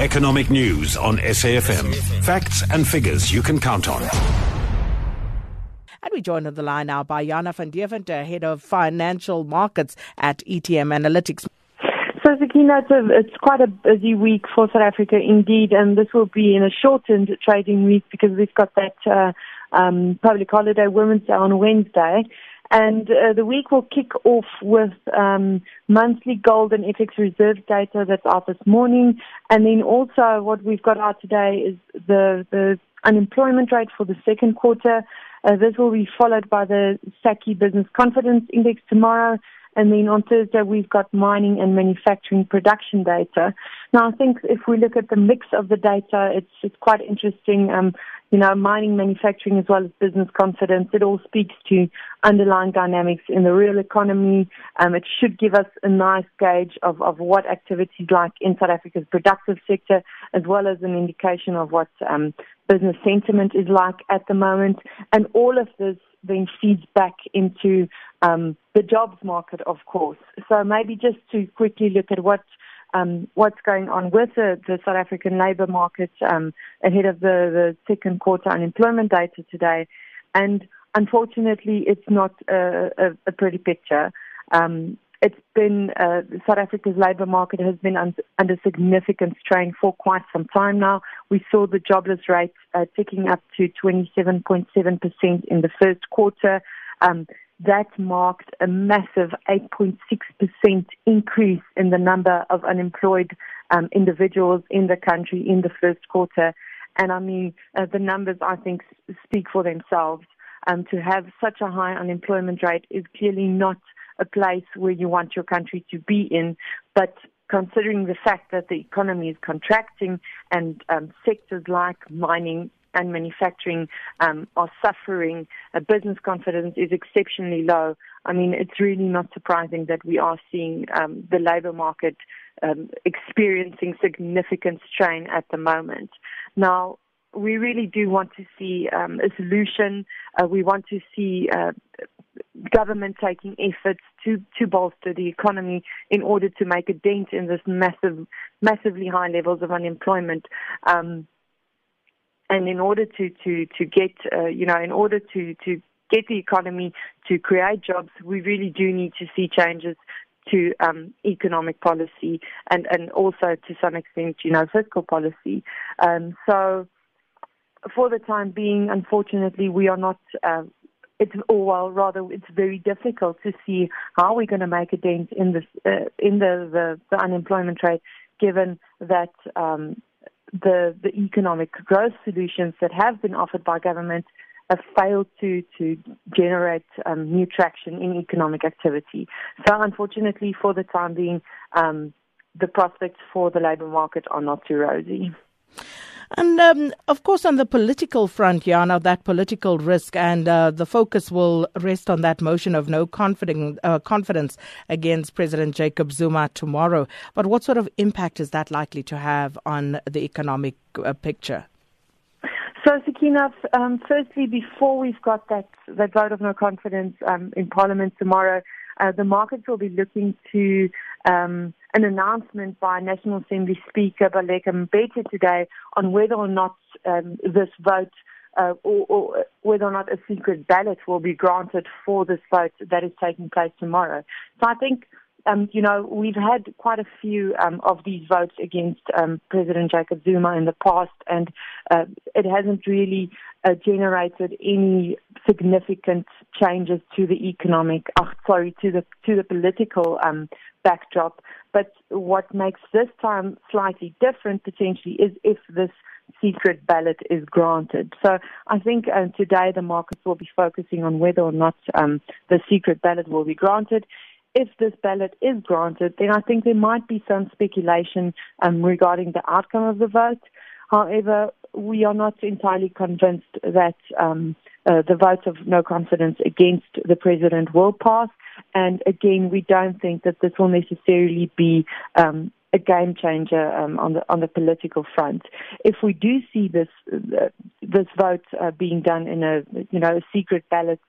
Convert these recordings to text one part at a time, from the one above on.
Economic news on SAFM. Facts and figures you can count on. And we join on the line now by Jana van Deventer, Head of Financial Markets at ETM Analytics. So, Sakina, it's, a, it's quite a busy week for South Africa indeed, and this will be in a shortened trading week because we've got that uh, um, public holiday, Women's Day on Wednesday. And uh, the week will kick off with um, monthly gold and FX reserve data that's out this morning. And then also what we've got out today is the, the unemployment rate for the second quarter. Uh, this will be followed by the SACCI Business Confidence Index tomorrow. And then on Thursday, we've got mining and manufacturing production data. Now, I think if we look at the mix of the data, it's, it's quite interesting. Um, you know, mining, manufacturing, as well as business confidence. It all speaks to underlying dynamics in the real economy. Um, it should give us a nice gauge of, of what activities like in South Africa's productive sector, as well as an indication of what um, business sentiment is like at the moment. And all of this then feeds back into um, the jobs market, of course. So maybe just to quickly look at what um, what's going on with the, the South African labour market um, ahead of the, the second quarter unemployment data today. And unfortunately, it's not a, a, a pretty picture. Um, it's been uh, South Africa's labour market has been un- under significant strain for quite some time now. We saw the jobless rate uh, ticking up to 27.7% in the first quarter. Um, that marked a massive 8.6% increase in the number of unemployed um, individuals in the country in the first quarter. And I mean, uh, the numbers I think speak for themselves. Um, to have such a high unemployment rate is clearly not a place where you want your country to be in, but considering the fact that the economy is contracting and um, sectors like mining and manufacturing um, are suffering. Uh, business confidence is exceptionally low. I mean, it's really not surprising that we are seeing um, the labour market um, experiencing significant strain at the moment. Now, we really do want to see um, a solution. Uh, we want to see uh, government taking efforts to, to bolster the economy in order to make a dent in this massive, massively high levels of unemployment. Um, and in order to to to get uh, you know in order to to get the economy to create jobs, we really do need to see changes to um, economic policy and and also to some extent you know fiscal policy. Um, so for the time being, unfortunately, we are not. Uh, it's or well, rather, it's very difficult to see how we're going to make a dent in this uh, in the, the the unemployment rate, given that um, the, the economic growth solutions that have been offered by government have failed to, to generate um, new traction in economic activity. So unfortunately, for the time being, um, the prospects for the labour market are not too rosy. And um, of course, on the political front, Jana, that political risk and uh, the focus will rest on that motion of no confidence, uh, confidence against President Jacob Zuma tomorrow. But what sort of impact is that likely to have on the economic uh, picture? So, Sakina, um, firstly, before we've got that, that vote of no confidence um, in Parliament tomorrow, uh, the markets will be looking to um, an announcement by National Assembly Speaker Baleka Mbete today on whether or not um, this vote uh, or, or, whether or not a secret ballot will be granted for this vote that is taking place tomorrow. So I think um, you know, we've had quite a few um, of these votes against um, President Jacob Zuma in the past, and uh, it hasn't really uh, generated any significant changes to the economic, uh, sorry, to the to the political um, backdrop. But what makes this time slightly different potentially is if this secret ballot is granted. So I think uh, today the markets will be focusing on whether or not um, the secret ballot will be granted if this ballot is granted, then I think there might be some speculation um, regarding the outcome of the vote. However, we are not entirely convinced that um, uh, the vote of no confidence against the president will pass. And again, we don't think that this will necessarily be um, a game changer um, on the on the political front. If we do see this uh, this vote uh, being done in a you know a secret ballot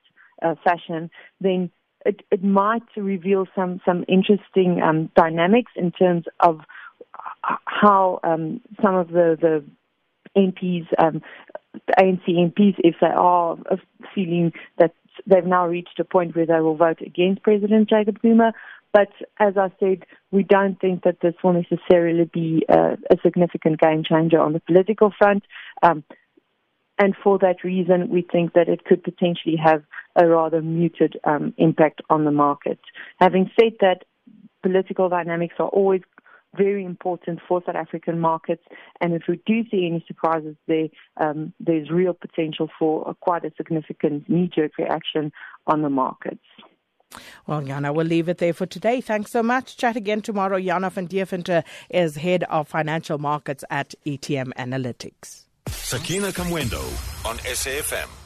uh, fashion, then it, it might reveal some some interesting um, dynamics in terms of how um, some of the, the MPs, um, ANC MPs, if they are feeling that they've now reached a point where they will vote against President Jacob Zuma. But as I said, we don't think that this will necessarily be a, a significant game changer on the political front. Um, and for that reason, we think that it could potentially have a rather muted um, impact on the market. Having said that, political dynamics are always very important for South African markets. And if we do see any surprises there, um, there's real potential for a, quite a significant knee-jerk reaction on the markets. Well, Jana, we'll leave it there for today. Thanks so much. Chat again tomorrow. Jana van Deventer is head of financial markets at ETM Analytics. Sakina Kamwendo on SAFM.